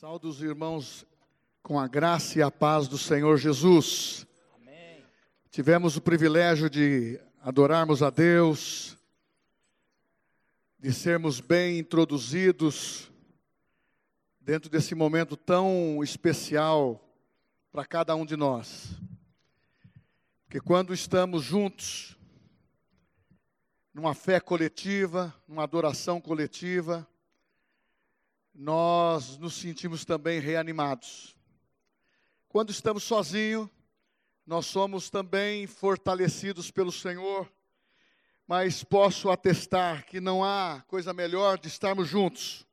Saúdo os irmãos com a graça e a paz do Senhor Jesus. Amém. Tivemos o privilégio de adorarmos a Deus, de sermos bem introduzidos dentro desse momento tão especial para cada um de nós. Porque quando estamos juntos, numa fé coletiva, numa adoração coletiva, nós nos sentimos também reanimados. Quando estamos sozinhos, nós somos também fortalecidos pelo Senhor, mas posso atestar que não há coisa melhor de estarmos juntos,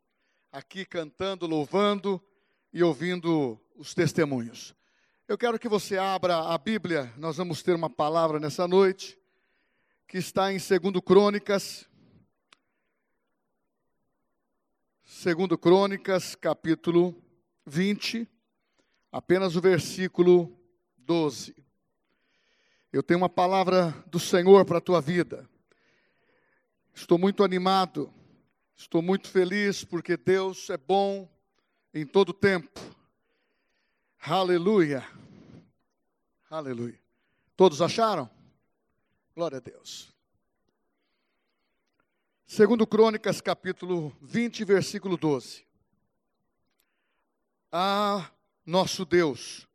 aqui cantando, louvando e ouvindo os testemunhos. Eu quero que você abra a Bíblia, nós vamos ter uma palavra nessa noite, que está em 2 Crônicas, Segundo Crônicas, capítulo 20, apenas o versículo 12. Eu tenho uma palavra do Senhor para a tua vida. Estou muito animado, estou muito feliz porque Deus é bom em todo tempo. Aleluia. Aleluia. Todos acharam? Glória a Deus. Segundo Crônicas, capítulo 20, versículo 12. Ah, nosso Deus,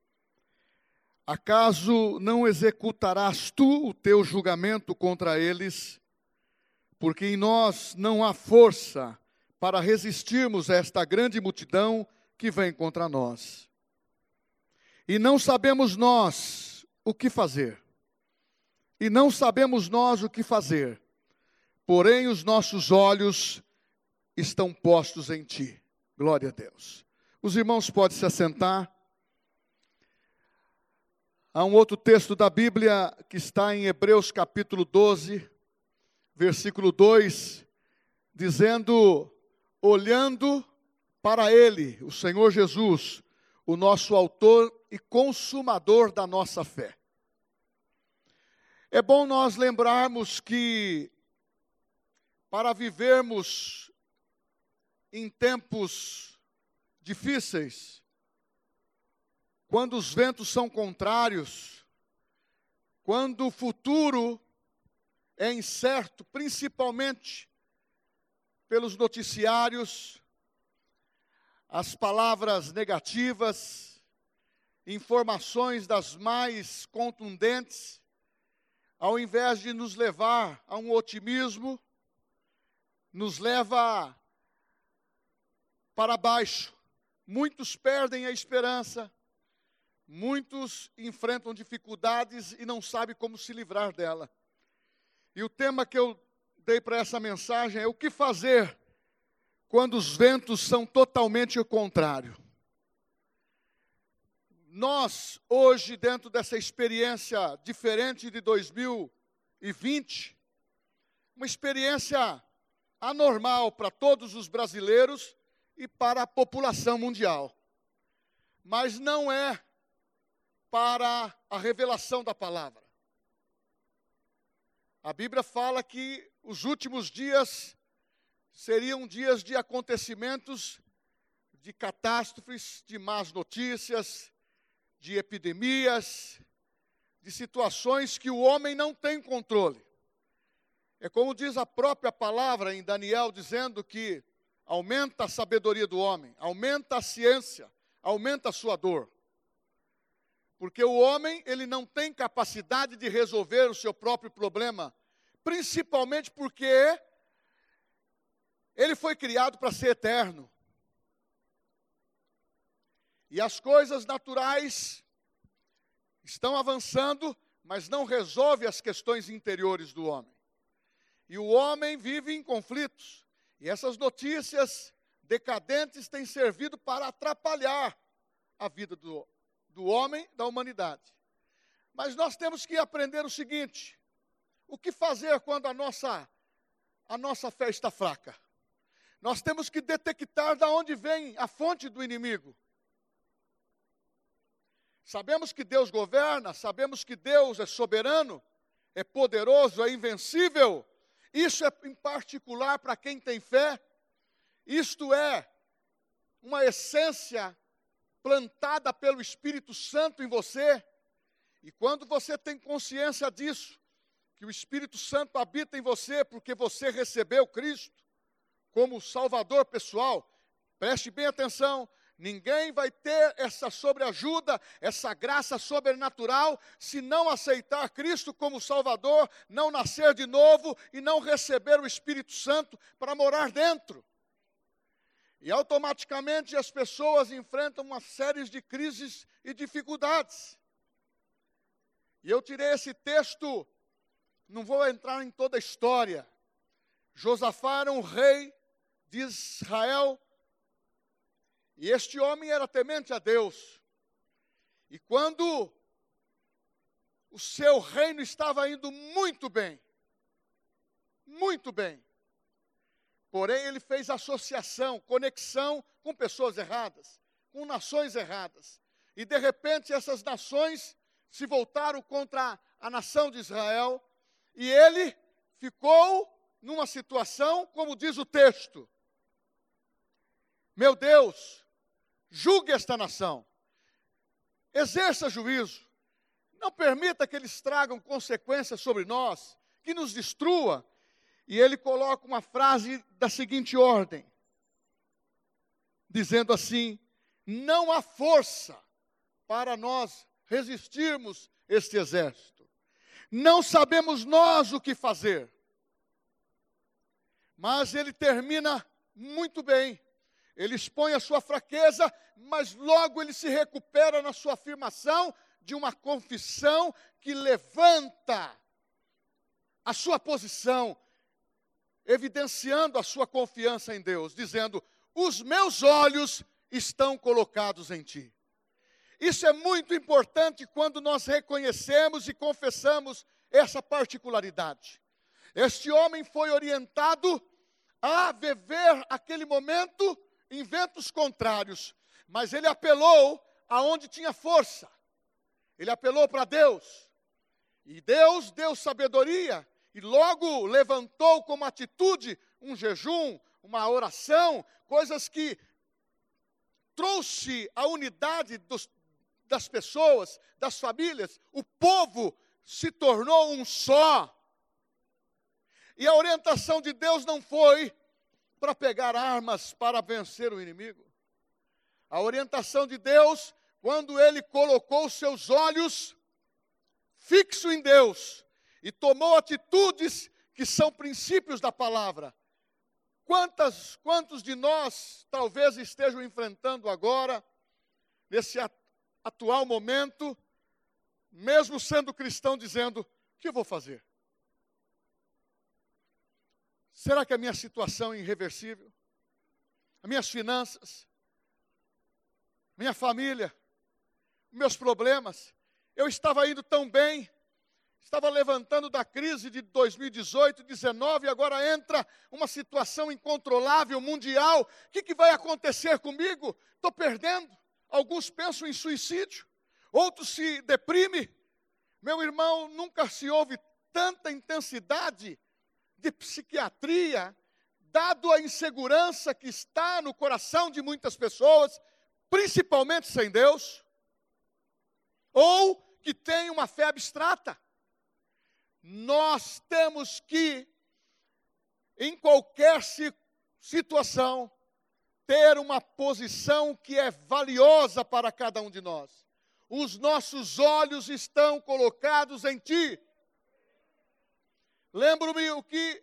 acaso não executarás tu o teu julgamento contra eles? Porque em nós não há força para resistirmos a esta grande multidão que vem contra nós. E não sabemos nós o que fazer. E não sabemos nós o que fazer porém os nossos olhos estão postos em ti. Glória a Deus. Os irmãos podem se assentar. Há um outro texto da Bíblia que está em Hebreus capítulo 12, versículo 2, dizendo: olhando para Ele, o Senhor Jesus, o nosso Autor e Consumador da nossa fé. É bom nós lembrarmos que para vivermos em tempos difíceis, quando os ventos são contrários, quando o futuro é incerto, principalmente pelos noticiários, as palavras negativas, informações das mais contundentes, ao invés de nos levar a um otimismo, nos leva para baixo. Muitos perdem a esperança, muitos enfrentam dificuldades e não sabem como se livrar dela. E o tema que eu dei para essa mensagem é o que fazer quando os ventos são totalmente o contrário. Nós, hoje, dentro dessa experiência diferente de 2020, uma experiência anormal para todos os brasileiros e para a população mundial. Mas não é para a revelação da palavra. A Bíblia fala que os últimos dias seriam dias de acontecimentos, de catástrofes, de más notícias, de epidemias, de situações que o homem não tem controle. É como diz a própria palavra em Daniel, dizendo que aumenta a sabedoria do homem, aumenta a ciência, aumenta a sua dor. Porque o homem, ele não tem capacidade de resolver o seu próprio problema, principalmente porque ele foi criado para ser eterno. E as coisas naturais estão avançando, mas não resolve as questões interiores do homem. E o homem vive em conflitos. E essas notícias decadentes têm servido para atrapalhar a vida do, do homem, da humanidade. Mas nós temos que aprender o seguinte: o que fazer quando a nossa, a nossa fé está fraca? Nós temos que detectar de onde vem a fonte do inimigo. Sabemos que Deus governa, sabemos que Deus é soberano, é poderoso, é invencível, isso é em particular para quem tem fé. Isto é uma essência plantada pelo Espírito Santo em você. E quando você tem consciência disso, que o Espírito Santo habita em você porque você recebeu Cristo como Salvador pessoal, preste bem atenção, Ninguém vai ter essa sobreajuda, essa graça sobrenatural, se não aceitar Cristo como Salvador, não nascer de novo e não receber o Espírito Santo para morar dentro. E automaticamente as pessoas enfrentam uma série de crises e dificuldades. E eu tirei esse texto, não vou entrar em toda a história. Josafá era um rei de Israel e este homem era temente a Deus. E quando o seu reino estava indo muito bem, muito bem, porém ele fez associação, conexão com pessoas erradas, com nações erradas. E de repente essas nações se voltaram contra a nação de Israel e ele ficou numa situação, como diz o texto: Meu Deus, julgue esta nação, exerça juízo, não permita que eles tragam consequências sobre nós, que nos destrua. E ele coloca uma frase da seguinte ordem, dizendo assim: não há força para nós resistirmos este exército. Não sabemos nós o que fazer. Mas ele termina muito bem ele expõe a sua fraqueza, mas logo ele se recupera na sua afirmação de uma confissão que levanta a sua posição, evidenciando a sua confiança em Deus, dizendo: Os meus olhos estão colocados em ti. Isso é muito importante quando nós reconhecemos e confessamos essa particularidade. Este homem foi orientado a viver aquele momento em ventos contrários, mas ele apelou aonde tinha força. Ele apelou para Deus. E Deus deu sabedoria e logo levantou como atitude um jejum, uma oração, coisas que trouxe a unidade dos, das pessoas, das famílias. O povo se tornou um só. E a orientação de Deus não foi para pegar armas para vencer o inimigo. A orientação de Deus, quando ele colocou seus olhos fixo em Deus e tomou atitudes que são princípios da palavra. Quantas, quantos de nós talvez estejam enfrentando agora, nesse atual momento, mesmo sendo cristão, dizendo: o que eu vou fazer? Será que a minha situação é irreversível? As minhas finanças? Minha família? Meus problemas? Eu estava indo tão bem, estava levantando da crise de 2018, 19, e agora entra uma situação incontrolável mundial. O que, que vai acontecer comigo? Estou perdendo. Alguns pensam em suicídio, outros se deprimem. Meu irmão, nunca se ouve tanta intensidade de psiquiatria, dado a insegurança que está no coração de muitas pessoas, principalmente sem Deus, ou que tem uma fé abstrata. Nós temos que, em qualquer situação, ter uma posição que é valiosa para cada um de nós. Os nossos olhos estão colocados em Ti. Lembro-me o que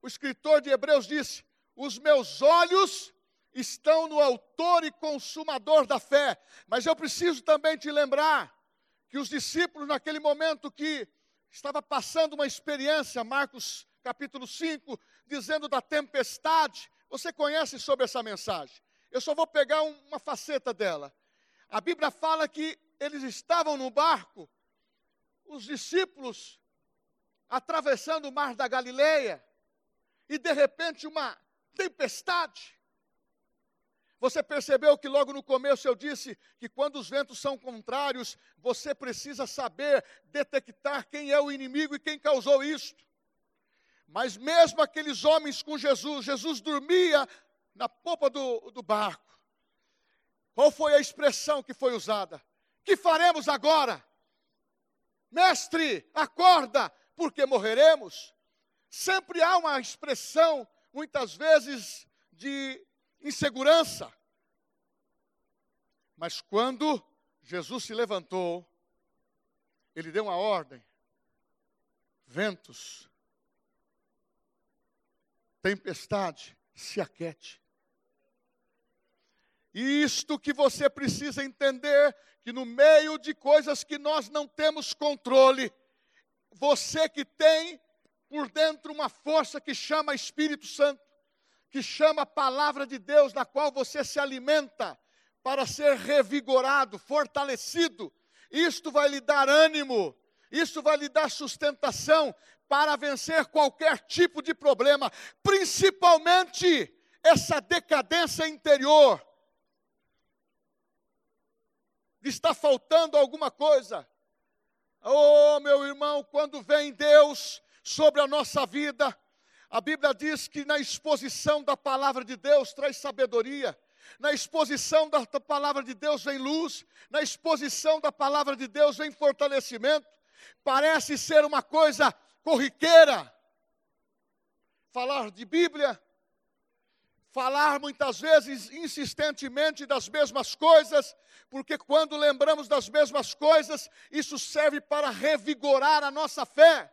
o escritor de Hebreus disse: Os meus olhos estão no autor e consumador da fé. Mas eu preciso também te lembrar que os discípulos, naquele momento que estava passando uma experiência, Marcos capítulo 5, dizendo da tempestade, você conhece sobre essa mensagem. Eu só vou pegar uma faceta dela. A Bíblia fala que eles estavam no barco, os discípulos atravessando o mar da Galileia, e de repente uma tempestade. Você percebeu que logo no começo eu disse que quando os ventos são contrários, você precisa saber detectar quem é o inimigo e quem causou isto. Mas mesmo aqueles homens com Jesus, Jesus dormia na popa do, do barco. Qual foi a expressão que foi usada? Que faremos agora? Mestre, acorda, porque morreremos. Sempre há uma expressão, muitas vezes, de insegurança. Mas quando Jesus se levantou, ele deu uma ordem: ventos, tempestade, se aquete. Isto que você precisa entender, que no meio de coisas que nós não temos controle, você que tem por dentro uma força que chama Espírito Santo, que chama a palavra de Deus, na qual você se alimenta para ser revigorado, fortalecido. Isto vai lhe dar ânimo, isto vai lhe dar sustentação para vencer qualquer tipo de problema, principalmente essa decadência interior. Está faltando alguma coisa. Oh, meu irmão, quando vem Deus sobre a nossa vida, a Bíblia diz que na exposição da palavra de Deus traz sabedoria, na exposição da palavra de Deus vem luz, na exposição da palavra de Deus vem fortalecimento. Parece ser uma coisa corriqueira. Falar de Bíblia, falar muitas vezes insistentemente das mesmas coisas, porque quando lembramos das mesmas coisas, isso serve para revigorar a nossa fé.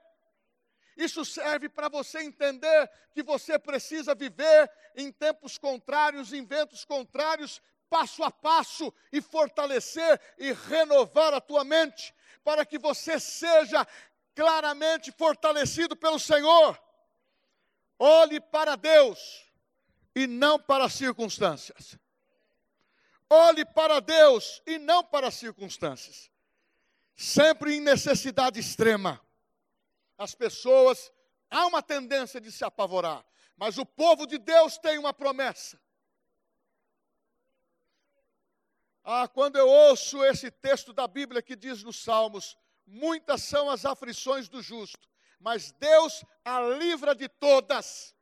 Isso serve para você entender que você precisa viver em tempos contrários, em ventos contrários, passo a passo, e fortalecer e renovar a tua mente, para que você seja claramente fortalecido pelo Senhor. Olhe para Deus e não para as circunstâncias. Olhe para Deus e não para as circunstâncias. Sempre em necessidade extrema as pessoas, há uma tendência de se apavorar, mas o povo de Deus tem uma promessa. Ah, quando eu ouço esse texto da Bíblia que diz nos Salmos: muitas são as aflições do justo, mas Deus a livra de todas.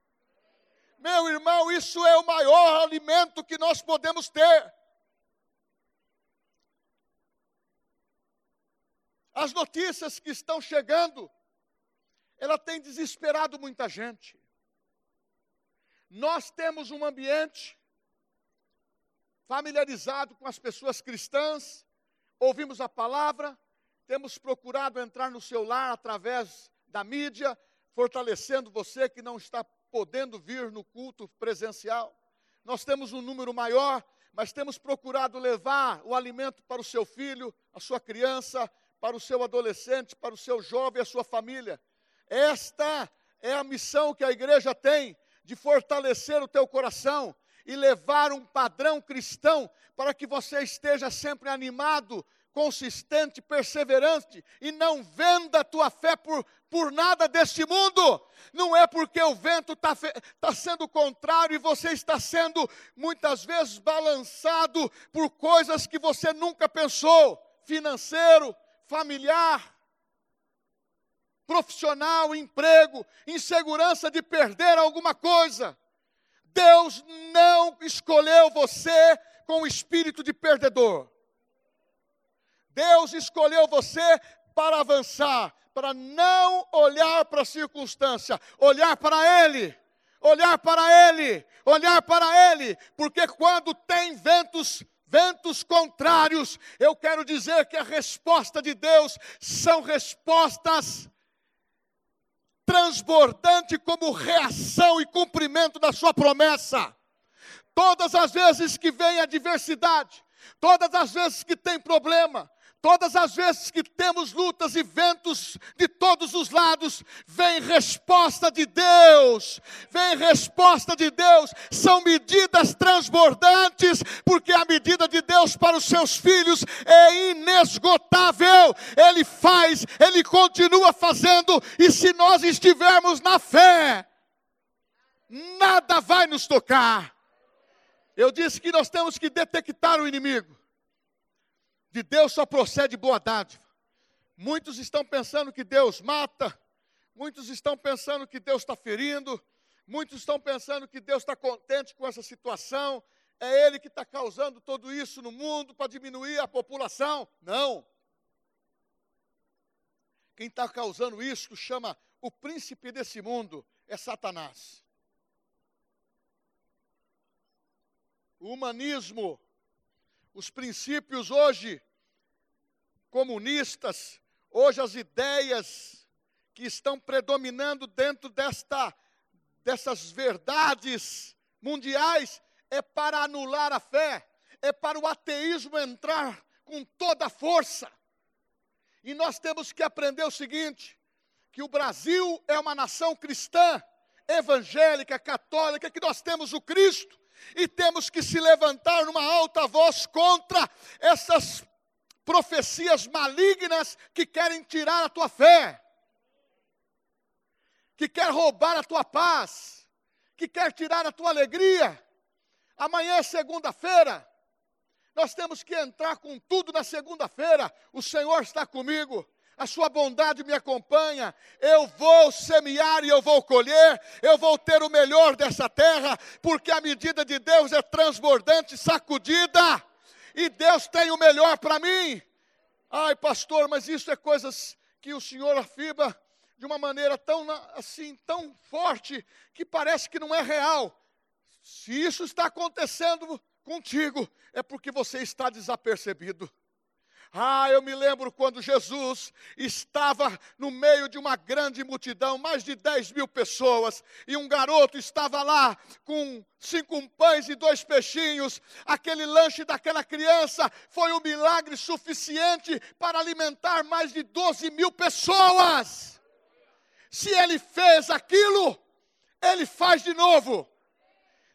Meu irmão, isso é o maior alimento que nós podemos ter. As notícias que estão chegando ela tem desesperado muita gente. Nós temos um ambiente familiarizado com as pessoas cristãs, ouvimos a palavra, temos procurado entrar no seu lar através da mídia, fortalecendo você que não está podendo vir no culto presencial. Nós temos um número maior, mas temos procurado levar o alimento para o seu filho, a sua criança, para o seu adolescente, para o seu jovem, a sua família. Esta é a missão que a igreja tem de fortalecer o teu coração e levar um padrão cristão para que você esteja sempre animado, consistente, perseverante e não venda a tua fé por, por nada deste mundo. Não é porque o vento está tá sendo contrário e você está sendo muitas vezes balançado por coisas que você nunca pensou financeiro, familiar, profissional, emprego, insegurança de perder alguma coisa. Deus não escolheu você com o espírito de perdedor. Deus escolheu você para avançar, para não olhar para a circunstância, olhar para Ele, olhar para Ele, olhar para Ele, porque quando tem ventos ventos contrários, eu quero dizer que a resposta de Deus são respostas transbordante como reação e cumprimento da sua promessa. Todas as vezes que vem adversidade, todas as vezes que tem problema, Todas as vezes que temos lutas e ventos de todos os lados, vem resposta de Deus, vem resposta de Deus, são medidas transbordantes, porque a medida de Deus para os seus filhos é inesgotável, Ele faz, Ele continua fazendo, e se nós estivermos na fé, nada vai nos tocar. Eu disse que nós temos que detectar o inimigo. De Deus só procede boa dádiva. Muitos estão pensando que Deus mata, muitos estão pensando que Deus está ferindo, Muitos estão pensando que Deus está contente com essa situação, é Ele que está causando tudo isso no mundo para diminuir a população. Não. Quem está causando isso chama o príncipe desse mundo, é Satanás. O humanismo, os princípios hoje comunistas, hoje as ideias que estão predominando dentro desta, dessas verdades mundiais é para anular a fé, é para o ateísmo entrar com toda a força. E nós temos que aprender o seguinte: que o Brasil é uma nação cristã, evangélica, católica, que nós temos o Cristo e temos que se levantar numa alta voz contra essas profecias malignas que querem tirar a tua fé, que quer roubar a tua paz, que quer tirar a tua alegria. Amanhã é segunda-feira, nós temos que entrar com tudo na segunda-feira. O Senhor está comigo. A sua bondade me acompanha. Eu vou semear e eu vou colher. Eu vou ter o melhor dessa terra, porque a medida de Deus é transbordante, sacudida. E Deus tem o melhor para mim. Ai, pastor, mas isso é coisas que o Senhor afirma de uma maneira tão assim, tão forte que parece que não é real. Se isso está acontecendo contigo, é porque você está desapercebido. Ah, eu me lembro quando Jesus estava no meio de uma grande multidão, mais de 10 mil pessoas, e um garoto estava lá com cinco pães e dois peixinhos. Aquele lanche daquela criança foi um milagre suficiente para alimentar mais de 12 mil pessoas. Se ele fez aquilo, ele faz de novo.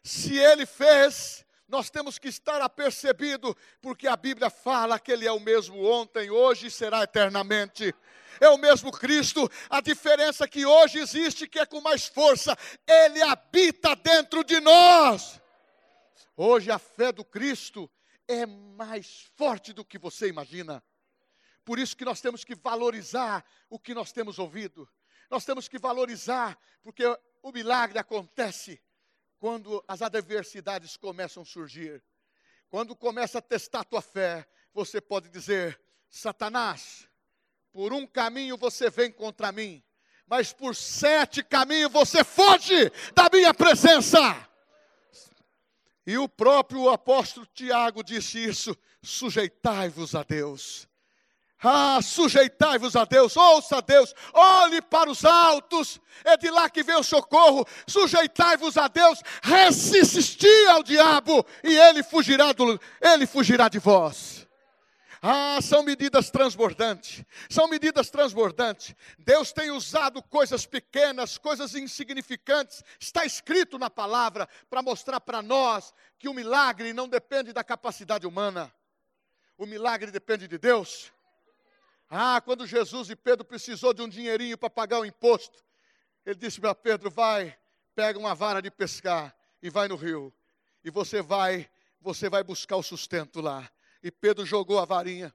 Se ele fez, nós temos que estar apercebido, porque a Bíblia fala que Ele é o mesmo ontem, hoje e será eternamente. É o mesmo Cristo, a diferença que hoje existe, que é com mais força, Ele habita dentro de nós. Hoje a fé do Cristo é mais forte do que você imagina. Por isso que nós temos que valorizar o que nós temos ouvido. Nós temos que valorizar, porque o milagre acontece quando as adversidades começam a surgir, quando começa a testar tua fé, você pode dizer: Satanás, por um caminho você vem contra mim, mas por sete caminhos você foge da minha presença. E o próprio apóstolo Tiago disse isso: sujeitai-vos a Deus. Ah, sujeitai-vos a Deus, ouça a Deus, olhe para os altos, é de lá que vem o socorro. Sujeitai-vos a Deus, resisti ao diabo e ele fugirá do, ele fugirá de vós. Ah, são medidas transbordantes, são medidas transbordantes. Deus tem usado coisas pequenas, coisas insignificantes, está escrito na palavra para mostrar para nós que o milagre não depende da capacidade humana, o milagre depende de Deus. Ah, quando Jesus e Pedro precisou de um dinheirinho para pagar o imposto, ele disse para Pedro: vai, pega uma vara de pescar e vai no rio. E você vai, você vai buscar o sustento lá. E Pedro jogou a varinha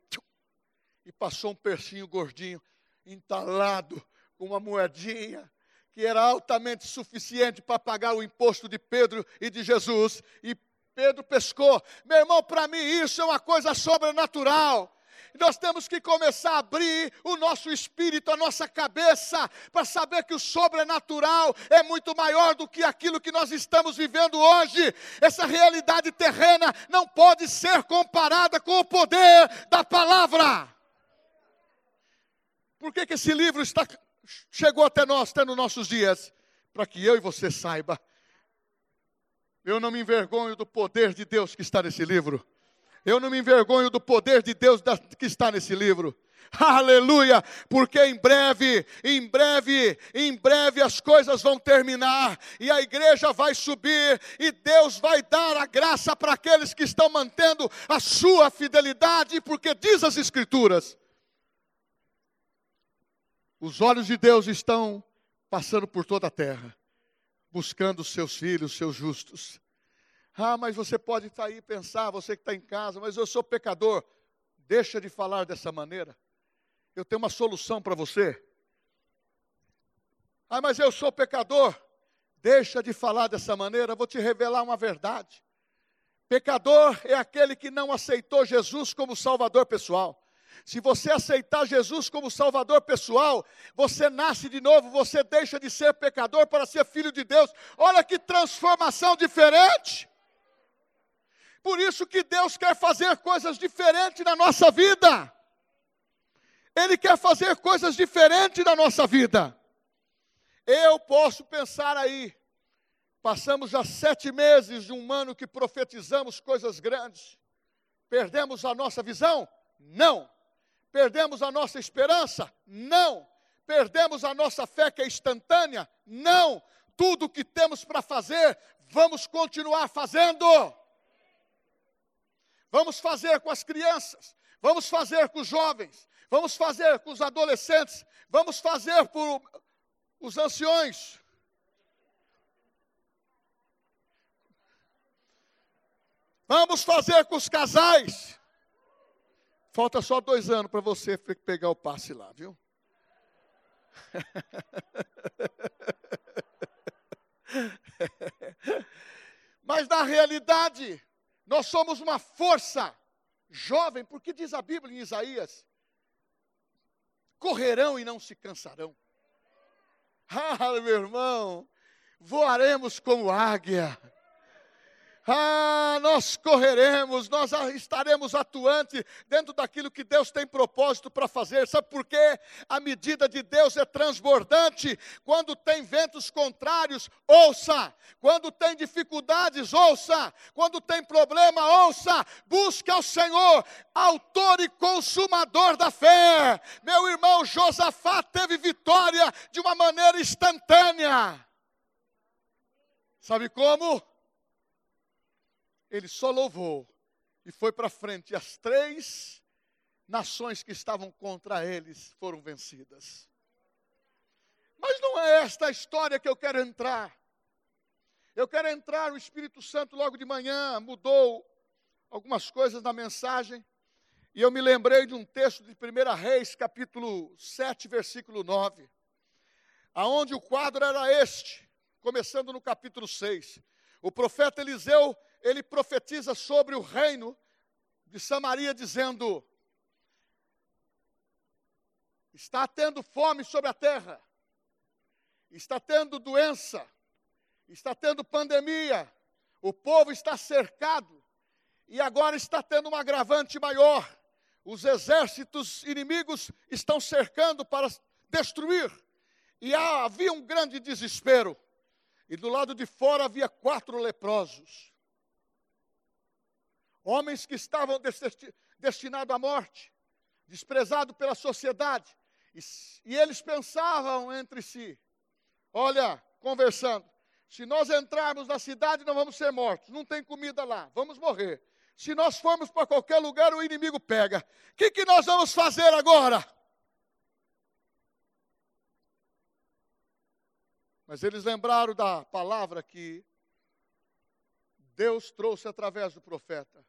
e passou um peixinho gordinho, entalado com uma moedinha que era altamente suficiente para pagar o imposto de Pedro e de Jesus. E Pedro pescou. Meu irmão, para mim isso é uma coisa sobrenatural. Nós temos que começar a abrir o nosso espírito, a nossa cabeça, para saber que o sobrenatural é muito maior do que aquilo que nós estamos vivendo hoje. Essa realidade terrena não pode ser comparada com o poder da palavra. Por que, que esse livro está, chegou até nós, até nos nossos dias? Para que eu e você saiba. Eu não me envergonho do poder de Deus que está nesse livro. Eu não me envergonho do poder de Deus que está nesse livro. Aleluia, porque em breve, em breve, em breve as coisas vão terminar e a igreja vai subir e Deus vai dar a graça para aqueles que estão mantendo a sua fidelidade, porque diz as escrituras. Os olhos de Deus estão passando por toda a terra, buscando seus filhos, seus justos. Ah, mas você pode estar aí e pensar, você que está em casa, mas eu sou pecador. Deixa de falar dessa maneira. Eu tenho uma solução para você. Ah, mas eu sou pecador. Deixa de falar dessa maneira, vou te revelar uma verdade. Pecador é aquele que não aceitou Jesus como Salvador pessoal. Se você aceitar Jesus como Salvador pessoal, você nasce de novo, você deixa de ser pecador para ser filho de Deus. Olha que transformação diferente. Por isso que Deus quer fazer coisas diferentes na nossa vida. Ele quer fazer coisas diferentes na nossa vida. Eu posso pensar aí, passamos já sete meses de um ano que profetizamos coisas grandes. Perdemos a nossa visão? Não. Perdemos a nossa esperança? Não. Perdemos a nossa fé que é instantânea? Não. Tudo o que temos para fazer, vamos continuar fazendo. Vamos fazer com as crianças, vamos fazer com os jovens, vamos fazer com os adolescentes, vamos fazer por os anciões. Vamos fazer com os casais. Falta só dois anos para você pegar o passe lá, viu? Mas na realidade, nós somos uma força jovem, porque diz a Bíblia em Isaías: correrão e não se cansarão. Ah, meu irmão, voaremos como águia. Ah, nós correremos, nós estaremos atuantes dentro daquilo que Deus tem propósito para fazer. Sabe por quê? A medida de Deus é transbordante. Quando tem ventos contrários, ouça. Quando tem dificuldades, ouça. Quando tem problema, ouça. Busca o Senhor, autor e consumador da fé. Meu irmão Josafá teve vitória de uma maneira instantânea. Sabe como? Ele só louvou e foi para frente. E as três nações que estavam contra eles foram vencidas. Mas não é esta a história que eu quero entrar. Eu quero entrar, o Espírito Santo logo de manhã mudou algumas coisas na mensagem. E eu me lembrei de um texto de 1 Reis, capítulo 7, versículo 9. Aonde o quadro era este, começando no capítulo 6. O profeta Eliseu ele profetiza sobre o reino de Samaria, dizendo: está tendo fome sobre a terra, está tendo doença, está tendo pandemia, o povo está cercado, e agora está tendo um agravante maior. Os exércitos inimigos estão cercando para destruir, e havia um grande desespero. E do lado de fora havia quatro leprosos homens que estavam destinados à morte, desprezados pela sociedade, e, e eles pensavam entre si: olha, conversando, se nós entrarmos na cidade, não vamos ser mortos, não tem comida lá, vamos morrer. Se nós formos para qualquer lugar, o inimigo pega. O que, que nós vamos fazer agora? Mas eles lembraram da palavra que Deus trouxe através do profeta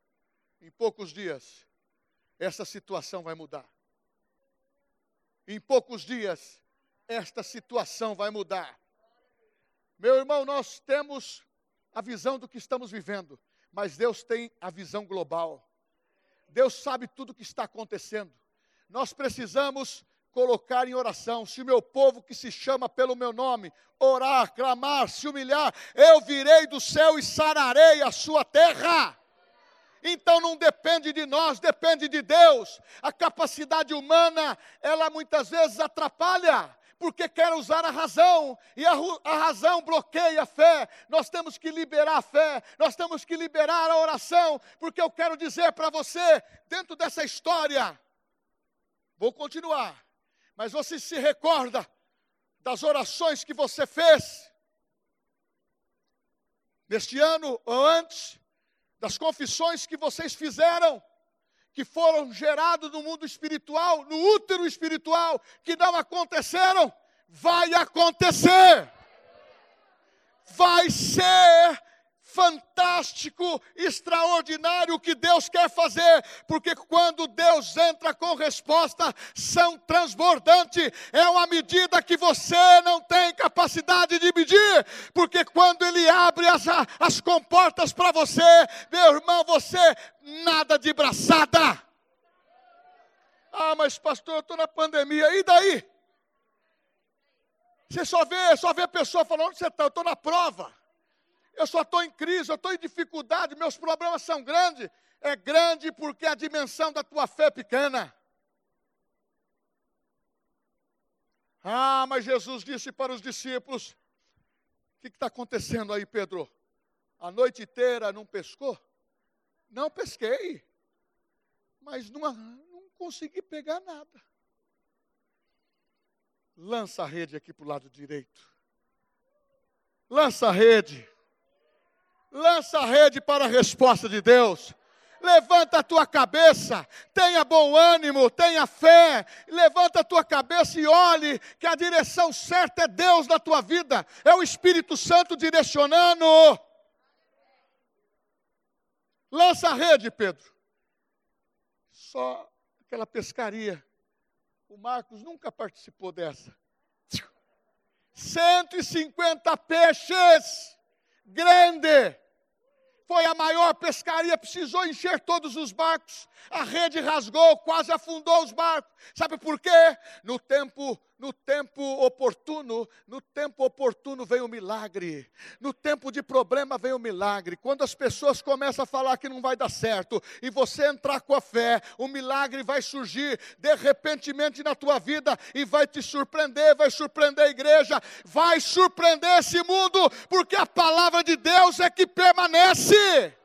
em poucos dias, essa situação vai mudar. Em poucos dias, esta situação vai mudar. Meu irmão, nós temos a visão do que estamos vivendo, mas Deus tem a visão global. Deus sabe tudo o que está acontecendo. Nós precisamos colocar em oração. Se o meu povo que se chama pelo meu nome orar, clamar, se humilhar, eu virei do céu e sararei a sua terra. Então não depende de nós, depende de Deus. A capacidade humana, ela muitas vezes atrapalha, porque quer usar a razão, e a, a, razão bloqueia a fé. Nós temos que liberar a fé, nós temos que liberar a oração, porque eu quero dizer para você, dentro dessa história, vou continuar, mas você se recorda das orações que você fez neste ano ou antes, das confissões que vocês fizeram, que foram geradas no mundo espiritual, no útero espiritual, que não aconteceram, vai acontecer. Vai ser fantástico, extraordinário que Deus quer fazer, porque quando Deus entra com resposta, são transbordante, é uma medida que você não tem capacidade de medir, porque quando Ele abre as, as comportas para você, meu irmão, você nada de braçada. Ah, mas pastor, eu estou na pandemia, e daí? Você só vê, só vê a pessoa falando, onde você está? Eu estou na prova eu só estou em crise, eu estou em dificuldade, meus problemas são grandes. É grande porque a dimensão da tua fé é pequena. Ah, mas Jesus disse para os discípulos: O que está acontecendo aí, Pedro? A noite inteira não pescou? Não pesquei, mas não, não consegui pegar nada. Lança a rede aqui para o lado direito. Lança a rede. Lança a rede para a resposta de Deus. Levanta a tua cabeça, tenha bom ânimo, tenha fé. Levanta a tua cabeça e olhe que a direção certa é Deus na tua vida, é o Espírito Santo direcionando. Lança a rede, Pedro. Só aquela pescaria. O Marcos nunca participou dessa. 150 peixes grande. Foi a maior pescaria, precisou encher todos os barcos. A rede rasgou, quase afundou os barcos. Sabe por quê? No tempo, no tempo oportuno, no tempo oportuno vem o milagre. No tempo de problema vem o milagre. Quando as pessoas começam a falar que não vai dar certo e você entrar com a fé, o milagre vai surgir de repentemente na tua vida e vai te surpreender, vai surpreender a igreja, vai surpreender esse mundo, porque a palavra de Deus é que permanece.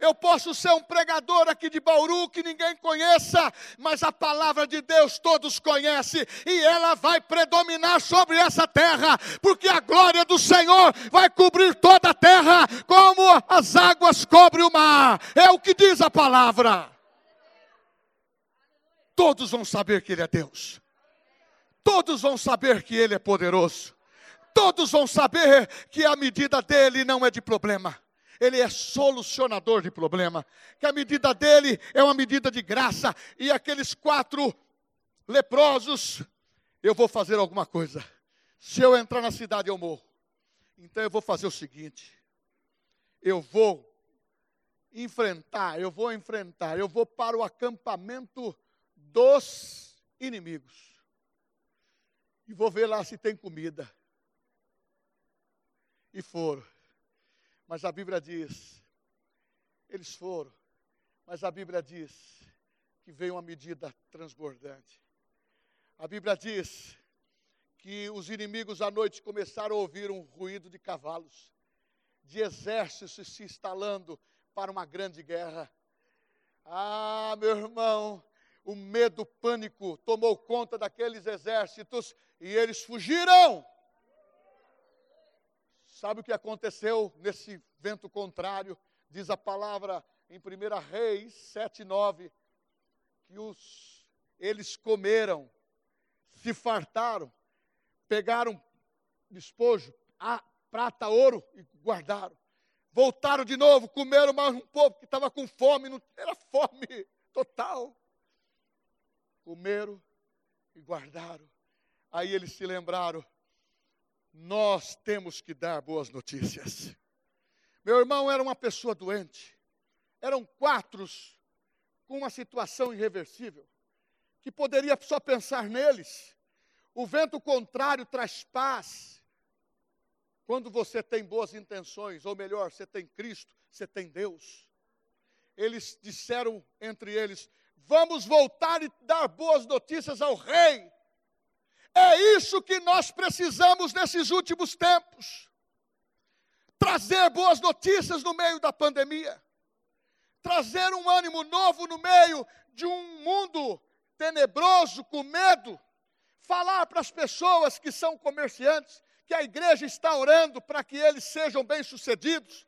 Eu posso ser um pregador aqui de Bauru que ninguém conheça, mas a palavra de Deus todos conhecem e ela vai predominar sobre essa terra, porque a glória do Senhor vai cobrir toda a terra, como as águas cobrem o mar. É o que diz a palavra. Todos vão saber que Ele é Deus. Todos vão saber que Ele é poderoso. Todos vão saber que a medida dele não é de problema ele é solucionador de problema, que a medida dele é uma medida de graça, e aqueles quatro leprosos, eu vou fazer alguma coisa. Se eu entrar na cidade, eu morro. Então eu vou fazer o seguinte: eu vou enfrentar, eu vou enfrentar, eu vou para o acampamento dos inimigos. E vou ver lá se tem comida. E foram. Mas a Bíblia diz, eles foram, mas a Bíblia diz que veio uma medida transbordante. A Bíblia diz que os inimigos à noite começaram a ouvir um ruído de cavalos, de exércitos se instalando para uma grande guerra. Ah, meu irmão, o medo, o pânico tomou conta daqueles exércitos e eles fugiram. Sabe o que aconteceu nesse vento contrário? Diz a palavra em 1 Reis 7, 9, que os, eles comeram, se fartaram, pegaram despojo, a, prata, ouro e guardaram. Voltaram de novo, comeram mais um pouco que estava com fome, não, era fome total. Comeram e guardaram. Aí eles se lembraram nós temos que dar boas notícias. Meu irmão era uma pessoa doente. Eram quatro com uma situação irreversível, que poderia só pensar neles. O vento contrário traz paz. Quando você tem boas intenções, ou melhor, você tem Cristo, você tem Deus. Eles disseram entre eles: Vamos voltar e dar boas notícias ao rei. É isso que nós precisamos nesses últimos tempos. Trazer boas notícias no meio da pandemia. Trazer um ânimo novo no meio de um mundo tenebroso, com medo. Falar para as pessoas que são comerciantes que a igreja está orando para que eles sejam bem-sucedidos,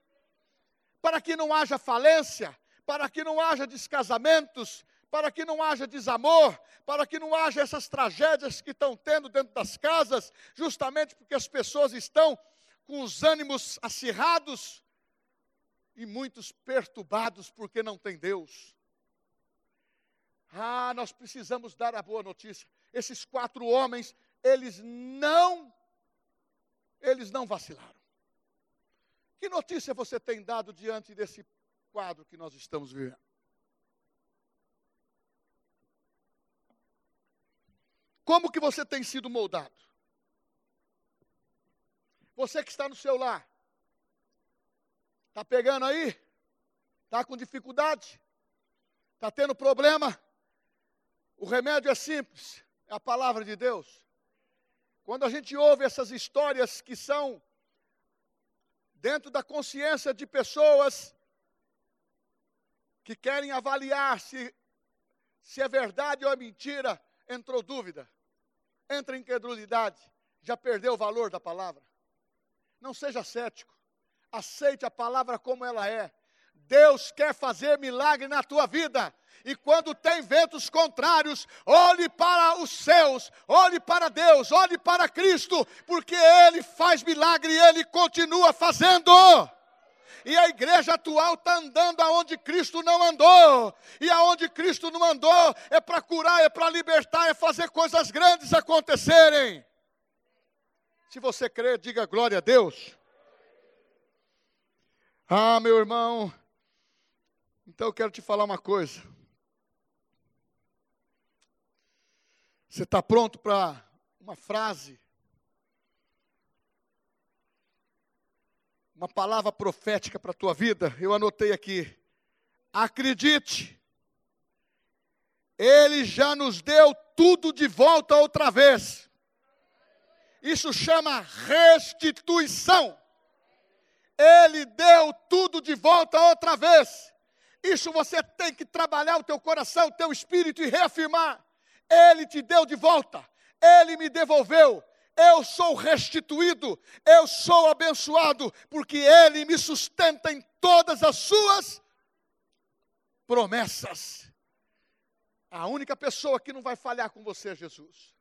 para que não haja falência, para que não haja descasamentos, para que não haja desamor, para que não haja essas tragédias que estão tendo dentro das casas, justamente porque as pessoas estão com os ânimos acirrados. e muitos perturbados porque não tem Deus. Ah, nós precisamos dar a boa notícia. Esses quatro homens, eles não, eles não vacilaram. Que notícia você tem dado diante desse quadro que nós estamos vivendo? Como que você tem sido moldado? Você que está no seu lar, está pegando aí? Está com dificuldade? Está tendo problema? O remédio é simples, é a palavra de Deus. Quando a gente ouve essas histórias que são dentro da consciência de pessoas que querem avaliar se, se é verdade ou é mentira, entrou dúvida, entra incredulidade, já perdeu o valor da palavra. Não seja cético, aceite a palavra como ela é. Deus quer fazer milagre na tua vida. E quando tem ventos contrários, olhe para os céus, olhe para Deus, olhe para Cristo, porque Ele faz milagre e Ele continua fazendo. E a igreja atual está andando aonde Cristo não andou. E aonde Cristo não andou é para curar, é para libertar, é fazer coisas grandes acontecerem. Se você crê, diga glória a Deus. Ah, meu irmão, então eu quero te falar uma coisa. Você está pronto para uma frase? Uma palavra profética para a tua vida? Eu anotei aqui. Acredite, Ele já nos deu tudo de volta outra vez. Isso chama restituição. Ele deu tudo de volta outra vez. Isso você tem que trabalhar o teu coração, o teu espírito e reafirmar. Ele te deu de volta. Ele me devolveu. Eu sou restituído, eu sou abençoado, porque Ele me sustenta em todas as suas promessas. A única pessoa que não vai falhar com você é Jesus.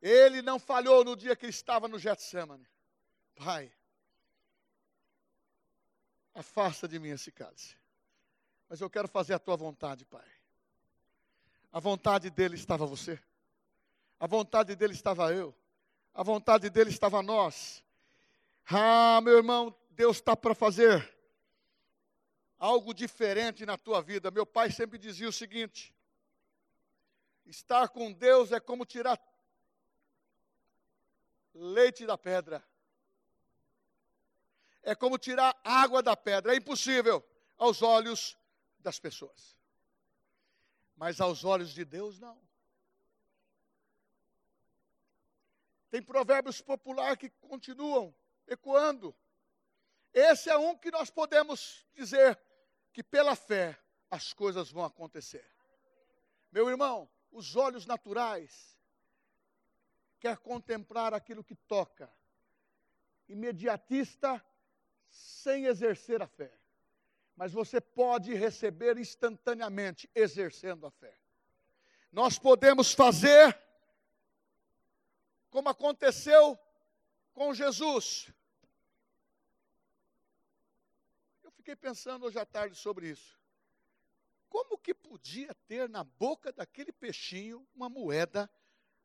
Ele não falhou no dia que estava no Getsemane. Pai, afasta de mim esse cálice. Mas eu quero fazer a tua vontade, Pai. A vontade dele estava você. A vontade dele estava eu. A vontade dele estava nós. Ah, meu irmão, Deus está para fazer algo diferente na tua vida. Meu pai sempre dizia o seguinte: estar com Deus é como tirar leite da pedra. É como tirar água da pedra. É impossível aos olhos das pessoas. Mas aos olhos de Deus, não. Tem provérbios populares que continuam ecoando. Esse é um que nós podemos dizer que pela fé as coisas vão acontecer. Meu irmão, os olhos naturais quer contemplar aquilo que toca. Imediatista, sem exercer a fé. Mas você pode receber instantaneamente, exercendo a fé. Nós podemos fazer como aconteceu com Jesus. Eu fiquei pensando hoje à tarde sobre isso. Como que podia ter na boca daquele peixinho uma moeda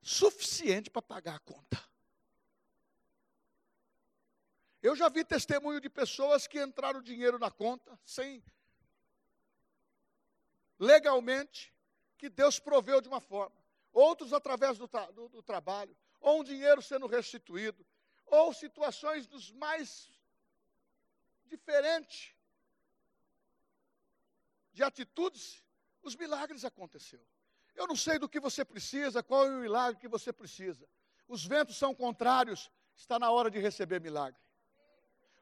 suficiente para pagar a conta. Eu já vi testemunho de pessoas que entraram dinheiro na conta sem legalmente que Deus proveu de uma forma. Outros através do, do, do trabalho, ou um dinheiro sendo restituído, ou situações dos mais diferentes de atitudes, os milagres aconteceram. Eu não sei do que você precisa, qual é o milagre que você precisa. Os ventos são contrários, está na hora de receber milagre.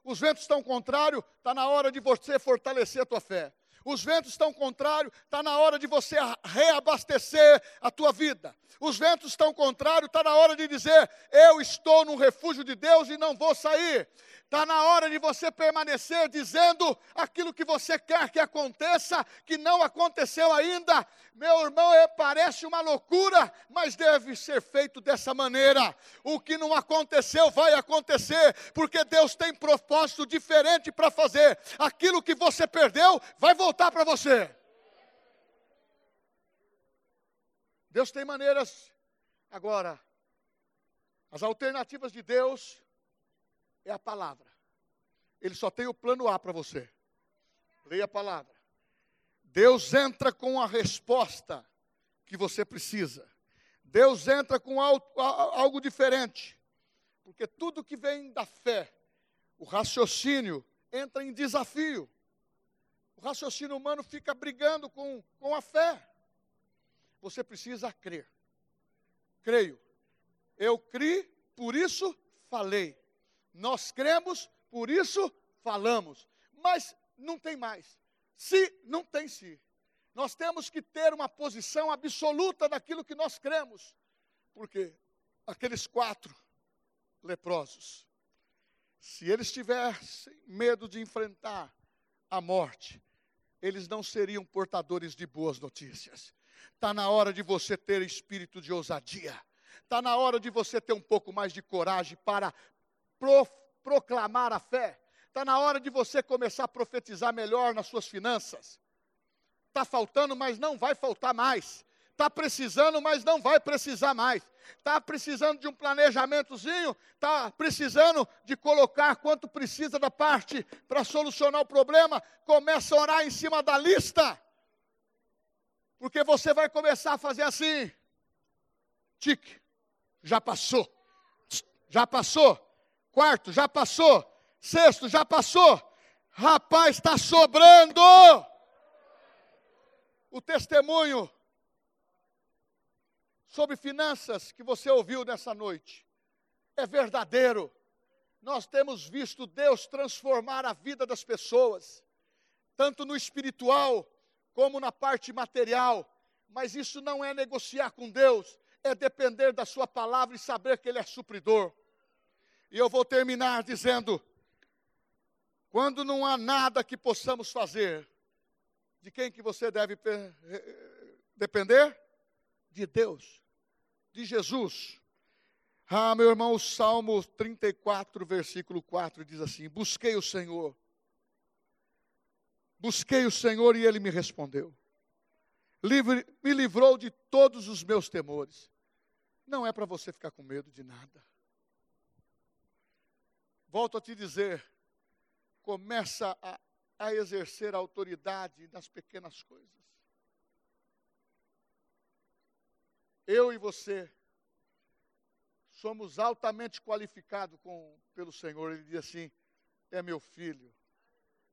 Os ventos estão contrários, está na hora de você fortalecer a tua fé. Os ventos estão contrários, está na hora de você reabastecer a tua vida. Os ventos estão contrários, está na hora de dizer: Eu estou no refúgio de Deus e não vou sair. Está na hora de você permanecer dizendo aquilo que você quer que aconteça, que não aconteceu ainda. Meu irmão, é, parece uma loucura, mas deve ser feito dessa maneira. O que não aconteceu vai acontecer, porque Deus tem propósito diferente para fazer. Aquilo que você perdeu vai voltar para você. Deus tem maneiras. Agora, as alternativas de Deus é a palavra. Ele só tem o plano A para você. Leia a palavra. Deus entra com a resposta que você precisa. Deus entra com algo diferente. Porque tudo que vem da fé, o raciocínio entra em desafio. O raciocínio humano fica brigando com, com a fé. Você precisa crer. Creio. Eu criei, por isso falei. Nós cremos, por isso falamos. Mas não tem mais. Se, não tem se. Nós temos que ter uma posição absoluta daquilo que nós cremos. Porque aqueles quatro leprosos, se eles tivessem medo de enfrentar a morte, eles não seriam portadores de boas notícias. Está na hora de você ter espírito de ousadia. Está na hora de você ter um pouco mais de coragem para pro, proclamar a fé. Está na hora de você começar a profetizar melhor nas suas finanças. Está faltando, mas não vai faltar mais. Está precisando, mas não vai precisar mais. Está precisando de um planejamentozinho, está precisando de colocar quanto precisa da parte para solucionar o problema. Começa a orar em cima da lista. Porque você vai começar a fazer assim. Tique, já passou. Já passou. Quarto, já passou. Sexto, já passou. Rapaz, está sobrando. O testemunho sobre finanças que você ouviu nessa noite é verdadeiro. Nós temos visto Deus transformar a vida das pessoas, tanto no espiritual como na parte material. Mas isso não é negociar com Deus, é depender da Sua palavra e saber que Ele é supridor. E eu vou terminar dizendo: quando não há nada que possamos fazer, de quem que você deve depender? De Deus, de Jesus. Ah, meu irmão, o Salmo 34, versículo 4 diz assim: Busquei o Senhor, busquei o Senhor e ele me respondeu, Livre, me livrou de todos os meus temores. Não é para você ficar com medo de nada. Volto a te dizer, começa a, a exercer a autoridade nas pequenas coisas. Eu e você somos altamente qualificados com, pelo Senhor. Ele diz assim: é meu filho,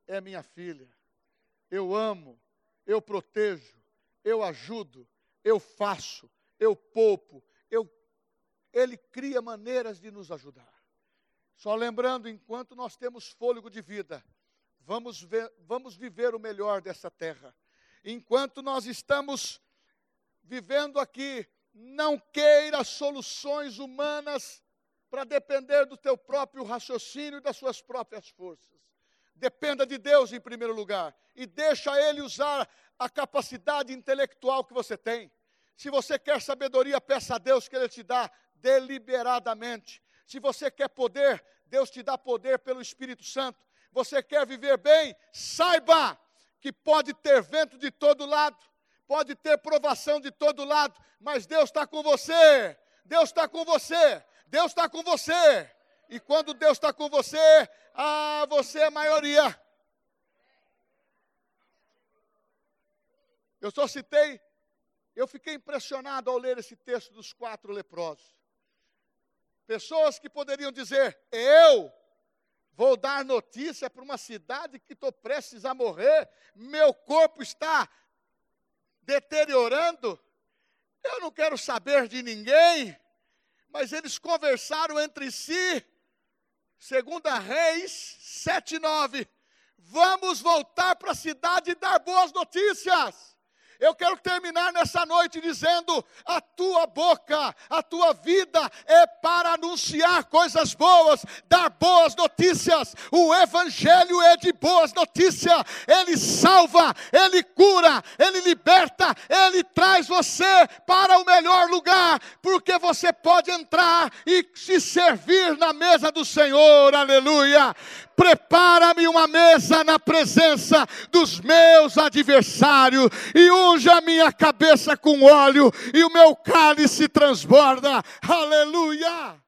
é minha filha, eu amo, eu protejo, eu ajudo, eu faço, eu poupo, eu... Ele cria maneiras de nos ajudar. Só lembrando, enquanto nós temos fôlego de vida, vamos, ver, vamos viver o melhor dessa terra. Enquanto nós estamos vivendo aqui, não queira soluções humanas para depender do teu próprio raciocínio e das suas próprias forças. Dependa de Deus em primeiro lugar e deixa Ele usar a capacidade intelectual que você tem. Se você quer sabedoria, peça a Deus que Ele te dá deliberadamente. Se você quer poder, Deus te dá poder pelo Espírito Santo. Você quer viver bem? Saiba que pode ter vento de todo lado, pode ter provação de todo lado, mas Deus está com você. Deus está com você. Deus está com você. E quando Deus está com você, ah, você é a maioria. Eu só citei, eu fiquei impressionado ao ler esse texto dos quatro leprosos. Pessoas que poderiam dizer: Eu vou dar notícia para uma cidade que estou prestes a morrer, meu corpo está deteriorando, eu não quero saber de ninguém. Mas eles conversaram entre si, segundo a Reis 7:9. Vamos voltar para a cidade e dar boas notícias. Eu quero terminar nessa noite dizendo: a tua boca, a tua vida é para anunciar coisas boas, dar boas notícias. O Evangelho é de boas notícias. Ele salva, ele cura, ele liberta, ele traz você para o melhor lugar, porque você pode entrar e se servir na mesa do Senhor. Aleluia prepara-me uma mesa na presença dos meus adversários, e unge a minha cabeça com óleo, e o meu cálice transborda. Aleluia!